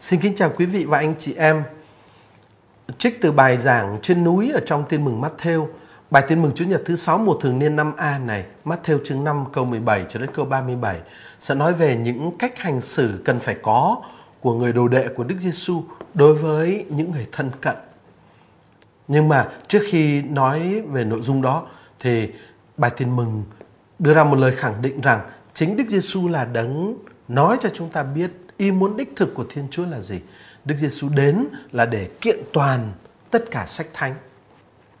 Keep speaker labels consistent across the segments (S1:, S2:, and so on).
S1: Xin kính chào quý vị và anh chị em. Trích từ bài giảng trên núi ở trong Tin mừng Matthew, bài Tin mừng Chúa nhật thứ 6 mùa thường niên năm A này, Matthew chương 5 câu 17 cho đến câu 37 sẽ nói về những cách hành xử cần phải có của người đồ đệ của Đức Giêsu đối với những người thân cận. Nhưng mà trước khi nói về nội dung đó thì bài Tin mừng đưa ra một lời khẳng định rằng chính Đức Giêsu là đấng nói cho chúng ta biết ý muốn đích thực của Thiên Chúa là gì. Đức Giêsu đến là để kiện toàn tất cả sách thánh.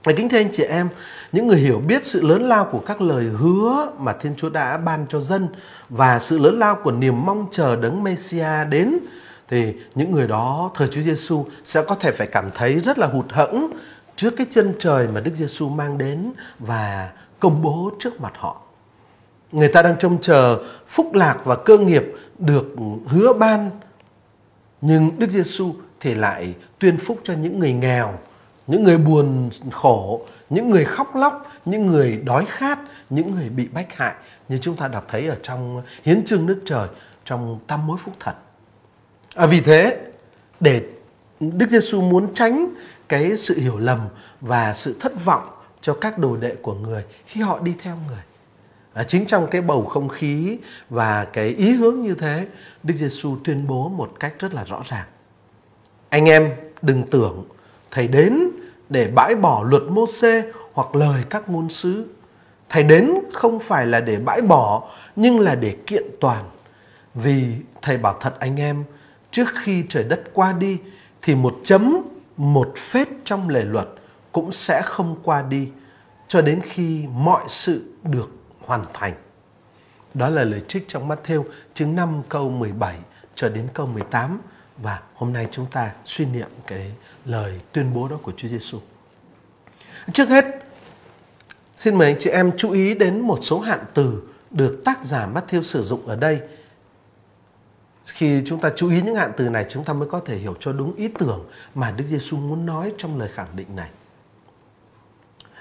S1: Và kính thưa anh chị em, những người hiểu biết sự lớn lao của các lời hứa mà Thiên Chúa đã ban cho dân và sự lớn lao của niềm mong chờ đấng Messia đến thì những người đó thời Chúa Giêsu sẽ có thể phải cảm thấy rất là hụt hẫng trước cái chân trời mà Đức Giêsu mang đến và công bố trước mặt họ. Người ta đang trông chờ phúc lạc và cơ nghiệp được hứa ban nhưng Đức Giêsu thì lại tuyên phúc cho những người nghèo, những người buồn khổ, những người khóc lóc, những người đói khát, những người bị bách hại như chúng ta đọc thấy ở trong hiến chương nước trời trong tam mối phúc thật. À, vì thế để Đức Giêsu muốn tránh cái sự hiểu lầm và sự thất vọng cho các đồ đệ của người khi họ đi theo người. À, chính trong cái bầu không khí và cái ý hướng như thế, Đức Giêsu tuyên bố một cách rất là rõ ràng. Anh em đừng tưởng thầy đến để bãi bỏ luật mô xê hoặc lời các ngôn sứ. Thầy đến không phải là để bãi bỏ nhưng là để kiện toàn. Vì thầy bảo thật anh em, trước khi trời đất qua đi thì một chấm, một phết trong lề luật cũng sẽ không qua đi cho đến khi mọi sự được hoàn thành. Đó là lời trích trong Matthew chương 5 câu 17 cho đến câu 18 và hôm nay chúng ta suy niệm cái lời tuyên bố đó của Chúa Giêsu. Trước hết, xin mời anh chị em chú ý đến một số hạn từ được tác giả Matthew sử dụng ở đây. Khi chúng ta chú ý những hạn từ này, chúng ta mới có thể hiểu cho đúng ý tưởng mà Đức Giêsu muốn nói trong lời khẳng định này.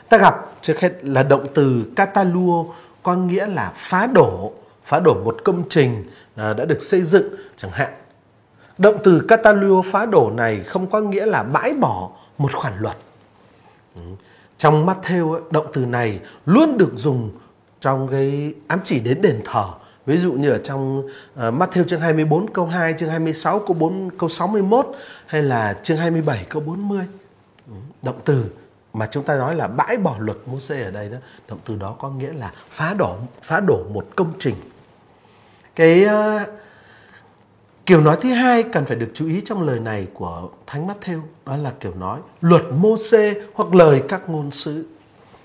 S1: Ta gặp trước hết là động từ cataluo có nghĩa là phá đổ, phá đổ một công trình à, đã được xây dựng chẳng hạn. Động từ catalio phá đổ này không có nghĩa là bãi bỏ một khoản luật. Ừ. Trong Matthew, động từ này luôn được dùng trong cái ám chỉ đến đền thờ. Ví dụ như ở trong uh, Matthew chương 24 câu 2, chương 26 câu 4 câu 61 hay là chương 27 câu 40. Ừ. Động từ mà chúng ta nói là bãi bỏ luật Môse ở đây đó động từ đó có nghĩa là phá đổ phá đổ một công trình. Cái uh, kiểu nói thứ hai cần phải được chú ý trong lời này của thánh Matthew đó là kiểu nói luật Môse hoặc lời các ngôn sứ.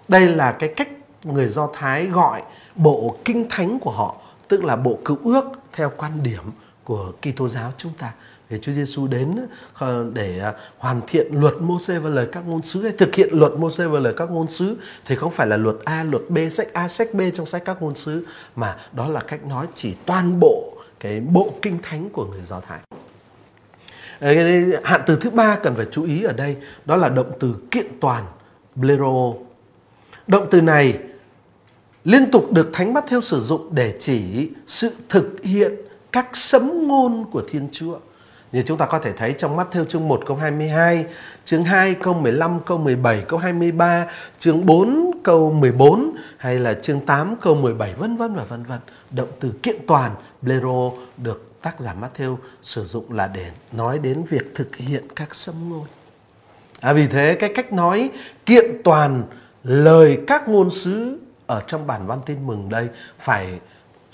S1: Đây là cái cách người Do Thái gọi bộ kinh thánh của họ tức là bộ cựu ước theo quan điểm của Kitô giáo chúng ta thì Chúa Giêsu đến ờ, để ờ, hoàn thiện luật Môse và lời các ngôn sứ hay thực hiện luật Môse và lời các ngôn sứ thì không phải là luật A, luật B, sách A, sách B trong sách các ngôn sứ mà đó là cách nói chỉ toàn bộ cái bộ kinh thánh của người Do Thái. Ờ, hạn từ thứ ba cần phải chú ý ở đây đó là động từ kiện toàn blero. Động từ này liên tục được Thánh Matthew sử dụng để chỉ sự thực hiện các sấm ngôn của Thiên Chúa. Như chúng ta có thể thấy trong mắt theo chương 1 câu 22, chương 2 câu 15, câu 17, câu 23, chương 4 câu 14 hay là chương 8 câu 17 vân vân và vân vân. Động từ kiện toàn blero được tác giả Matthew sử dụng là để nói đến việc thực hiện các sâm ngôn. À, vì thế cái cách nói kiện toàn lời các ngôn sứ ở trong bản văn tin mừng đây phải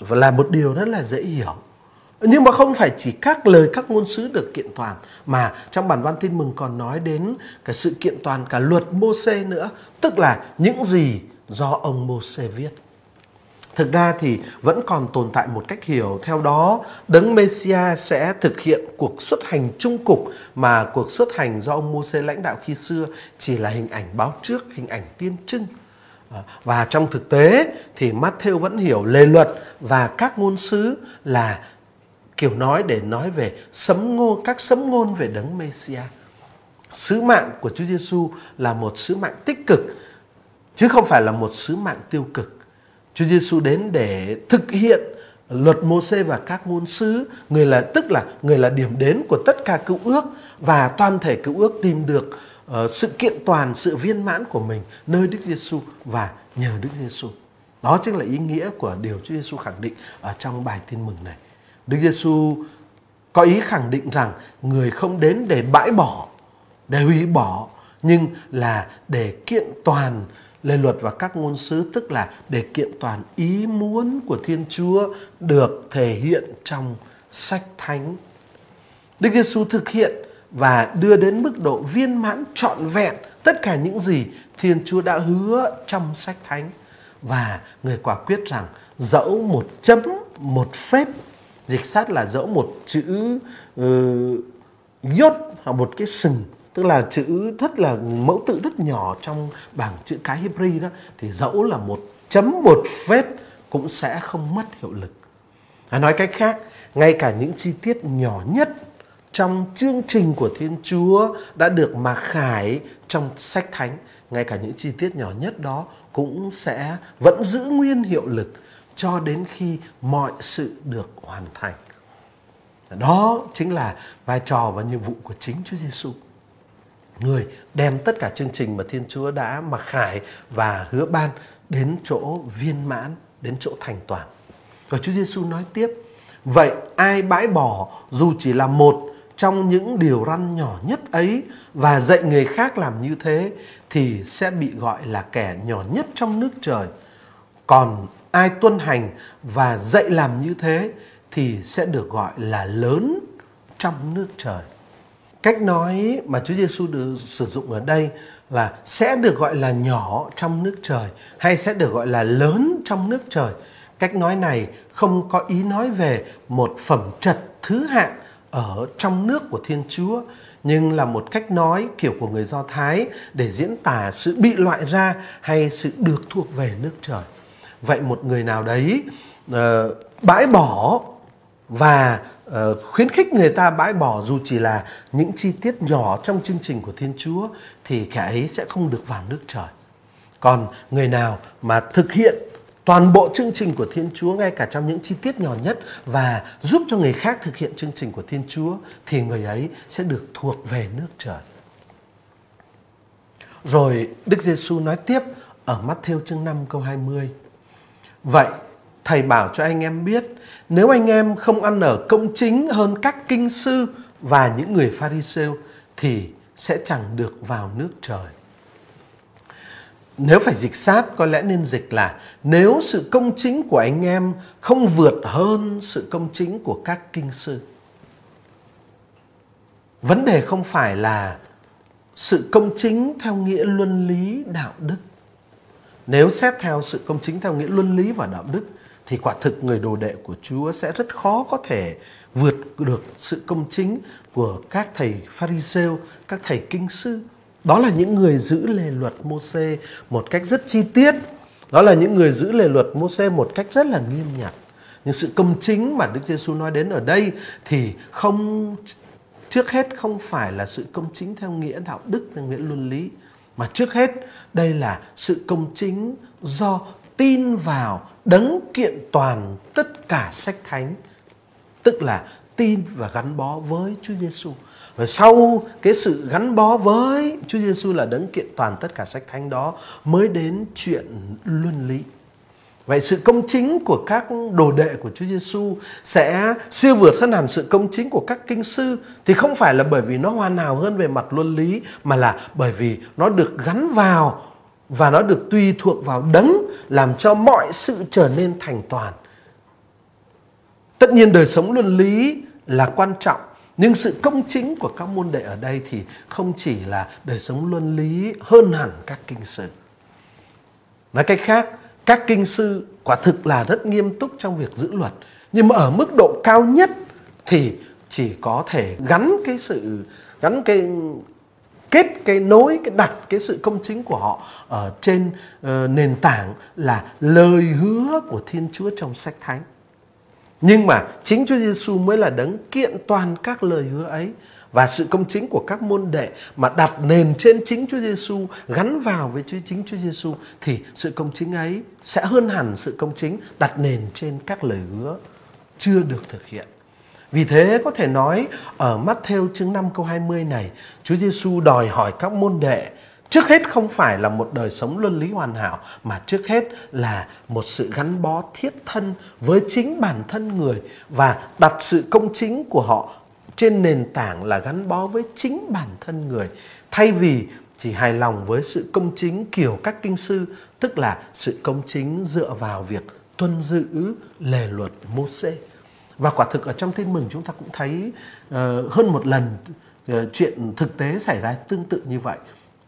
S1: là một điều rất là dễ hiểu nhưng mà không phải chỉ các lời các ngôn sứ được kiện toàn mà trong bản văn tin mừng còn nói đến cả sự kiện toàn cả luật Môse nữa, tức là những gì do ông Môse viết. Thực ra thì vẫn còn tồn tại một cách hiểu theo đó Đấng Messia sẽ thực hiện cuộc xuất hành trung cục mà cuộc xuất hành do ông Môse lãnh đạo khi xưa chỉ là hình ảnh báo trước, hình ảnh tiên trưng. Ờ, và trong thực tế thì Matthew vẫn hiểu lề luật và các ngôn sứ là kiểu nói để nói về sấm ngôn các sấm ngôn về đấng Mêsia, Sứ mạng của Chúa Giêsu là một sứ mạng tích cực chứ không phải là một sứ mạng tiêu cực. Chúa Giêsu đến để thực hiện luật Môse và các ngôn sứ, người là tức là người là điểm đến của tất cả cựu ước và toàn thể cựu ước tìm được uh, sự kiện toàn, sự viên mãn của mình nơi Đức Giêsu và nhờ Đức Giêsu. Đó chính là ý nghĩa của điều Chúa Giêsu khẳng định ở trong bài tin mừng này. Đức Giêsu có ý khẳng định rằng người không đến để bãi bỏ, để hủy bỏ, nhưng là để kiện toàn lê luật và các ngôn sứ tức là để kiện toàn ý muốn của Thiên Chúa được thể hiện trong sách thánh. Đức Giêsu thực hiện và đưa đến mức độ viên mãn trọn vẹn tất cả những gì Thiên Chúa đã hứa trong sách thánh và người quả quyết rằng dẫu một chấm một phép dịch sát là dẫu một chữ ờ, uh, yốt hoặc một cái sừng tức là chữ rất là mẫu tự rất nhỏ trong bảng chữ cái Hebrew đó thì dẫu là một chấm một phép cũng sẽ không mất hiệu lực. À, nói cách khác, ngay cả những chi tiết nhỏ nhất trong chương trình của Thiên Chúa đã được mà khải trong sách thánh, ngay cả những chi tiết nhỏ nhất đó cũng sẽ vẫn giữ nguyên hiệu lực cho đến khi mọi sự được hoàn thành. Đó chính là vai trò và nhiệm vụ của chính Chúa Giêsu. Người đem tất cả chương trình mà Thiên Chúa đã mặc khải và hứa ban đến chỗ viên mãn, đến chỗ thành toàn. Và Chúa Giêsu nói tiếp, vậy ai bãi bỏ dù chỉ là một trong những điều răn nhỏ nhất ấy và dạy người khác làm như thế thì sẽ bị gọi là kẻ nhỏ nhất trong nước trời. Còn ai tuân hành và dạy làm như thế thì sẽ được gọi là lớn trong nước trời. Cách nói mà Chúa Giêsu được sử dụng ở đây là sẽ được gọi là nhỏ trong nước trời hay sẽ được gọi là lớn trong nước trời. Cách nói này không có ý nói về một phẩm trật thứ hạng ở trong nước của Thiên Chúa, nhưng là một cách nói kiểu của người Do Thái để diễn tả sự bị loại ra hay sự được thuộc về nước trời. Vậy một người nào đấy uh, bãi bỏ và uh, khuyến khích người ta bãi bỏ dù chỉ là những chi tiết nhỏ trong chương trình của Thiên Chúa thì kẻ ấy sẽ không được vào nước trời. Còn người nào mà thực hiện toàn bộ chương trình của Thiên Chúa ngay cả trong những chi tiết nhỏ nhất và giúp cho người khác thực hiện chương trình của Thiên Chúa thì người ấy sẽ được thuộc về nước trời. Rồi Đức Giêsu nói tiếp ở Matthew chương 5 câu 20. Vậy, thầy bảo cho anh em biết, nếu anh em không ăn ở công chính hơn các kinh sư và những người Pharisêu thì sẽ chẳng được vào nước trời nếu phải dịch sát, có lẽ nên dịch là, nếu sự công chính của anh em không vượt hơn sự công chính của các kinh sư. Vấn đề không phải là sự công chính theo nghĩa luân lý đạo đức. Nếu xét theo sự công chính theo nghĩa luân lý và đạo đức thì quả thực người đồ đệ của Chúa sẽ rất khó có thể vượt được sự công chính của các thầy Pharisêu, các thầy kinh sư đó là những người giữ lề luật Môse một cách rất chi tiết. Đó là những người giữ lề luật Môse một cách rất là nghiêm nhặt. Nhưng sự công chính mà Đức Giêsu nói đến ở đây thì không trước hết không phải là sự công chính theo nghĩa đạo đức theo nghĩa luân lý mà trước hết, đây là sự công chính do tin vào đấng kiện toàn tất cả sách thánh, tức là tin và gắn bó với Chúa Giêsu. Và sau cái sự gắn bó với Chúa Giêsu là đấng kiện toàn tất cả sách thánh đó, mới đến chuyện luân lý. Vậy sự công chính của các đồ đệ của Chúa Giêsu sẽ siêu vượt hơn hẳn sự công chính của các kinh sư thì không phải là bởi vì nó hoàn hảo hơn về mặt luân lý mà là bởi vì nó được gắn vào và nó được tùy thuộc vào đấng làm cho mọi sự trở nên thành toàn. Tất nhiên đời sống luân lý là quan trọng nhưng sự công chính của các môn đệ ở đây thì không chỉ là đời sống luân lý hơn hẳn các kinh sư. Nói cách khác, các kinh sư quả thực là rất nghiêm túc trong việc giữ luật. Nhưng mà ở mức độ cao nhất thì chỉ có thể gắn cái sự gắn cái kết cái nối cái đặt cái sự công chính của họ ở trên uh, nền tảng là lời hứa của Thiên Chúa trong sách thánh. Nhưng mà chính Chúa Giêsu mới là đấng kiện toàn các lời hứa ấy và sự công chính của các môn đệ mà đặt nền trên chính Chúa Giêsu gắn vào với chính Chúa Giêsu thì sự công chính ấy sẽ hơn hẳn sự công chính đặt nền trên các lời hứa chưa được thực hiện. Vì thế có thể nói ở Matthew chương 5 câu 20 này, Chúa Giêsu đòi hỏi các môn đệ trước hết không phải là một đời sống luân lý hoàn hảo mà trước hết là một sự gắn bó thiết thân với chính bản thân người và đặt sự công chính của họ trên nền tảng là gắn bó với chính bản thân người thay vì chỉ hài lòng với sự công chính kiểu các kinh sư tức là sự công chính dựa vào việc tuân giữ lề luật Môse và quả thực ở trong tin mừng chúng ta cũng thấy uh, hơn một lần uh, chuyện thực tế xảy ra tương tự như vậy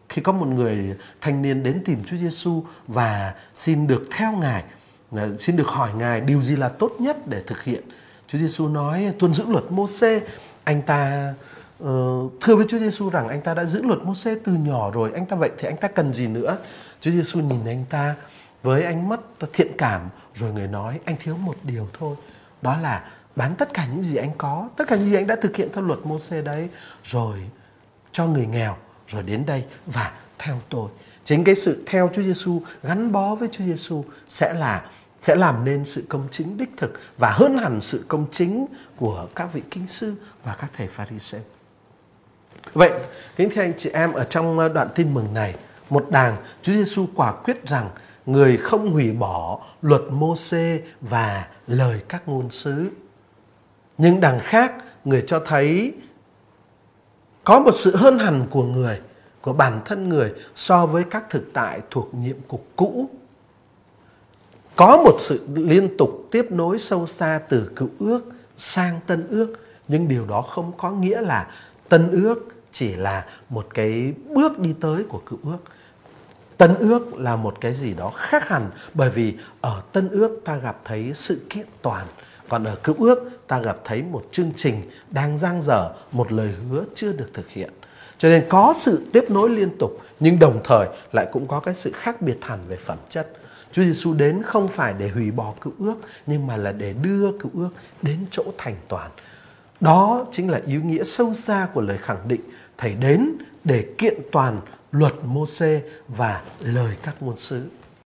S1: khi có một người thanh niên đến tìm Chúa Giêsu và xin được theo Ngài, uh, xin được hỏi Ngài điều gì là tốt nhất để thực hiện. Chúa Giêsu nói tuân giữ luật Môsê anh ta uh, thưa với Chúa Giêsu rằng anh ta đã giữ luật Môsê từ nhỏ rồi, anh ta vậy thì anh ta cần gì nữa? Chúa Giêsu nhìn anh ta với ánh mắt thiện cảm rồi người nói anh thiếu một điều thôi, đó là bán tất cả những gì anh có, tất cả những gì anh đã thực hiện theo luật Môsê đấy rồi cho người nghèo rồi đến đây và theo tôi. Chính cái sự theo Chúa Giêsu gắn bó với Chúa Giêsu sẽ là sẽ làm nên sự công chính đích thực và hơn hẳn sự công chính của các vị kinh sư và các thầy Pharisee. Vậy, kính thưa anh chị em ở trong ờ, đoạn tin mừng này, một đàng Chúa Giêsu quả quyết rằng người không hủy bỏ luật Môse và lời các ngôn sứ. Nhưng đằng khác, người cho thấy có một sự hơn hẳn của người, của bản thân người so với các thực tại thuộc nhiệm cục cũ. Có một sự liên tục tiếp nối sâu xa từ cựu ước sang tân ước, nhưng điều đó không có nghĩa là tân ước chỉ là một cái bước đi tới của cựu ước. Tân ước là một cái gì đó khác hẳn bởi vì ở tân ước ta gặp thấy sự kiện toàn, còn ở cựu ước ta gặp thấy một chương trình đang giang dở, một lời hứa chưa được thực hiện. Cho nên có sự tiếp nối liên tục nhưng đồng thời lại cũng có cái sự khác biệt hẳn về phẩm chất. Chúa Giêsu đến không phải để hủy bỏ cựu ước, nhưng mà là để đưa cựu ước đến chỗ thành toàn. Đó chính là ý nghĩa sâu xa của lời khẳng định Thầy đến để kiện toàn luật Môse và lời các ngôn sứ.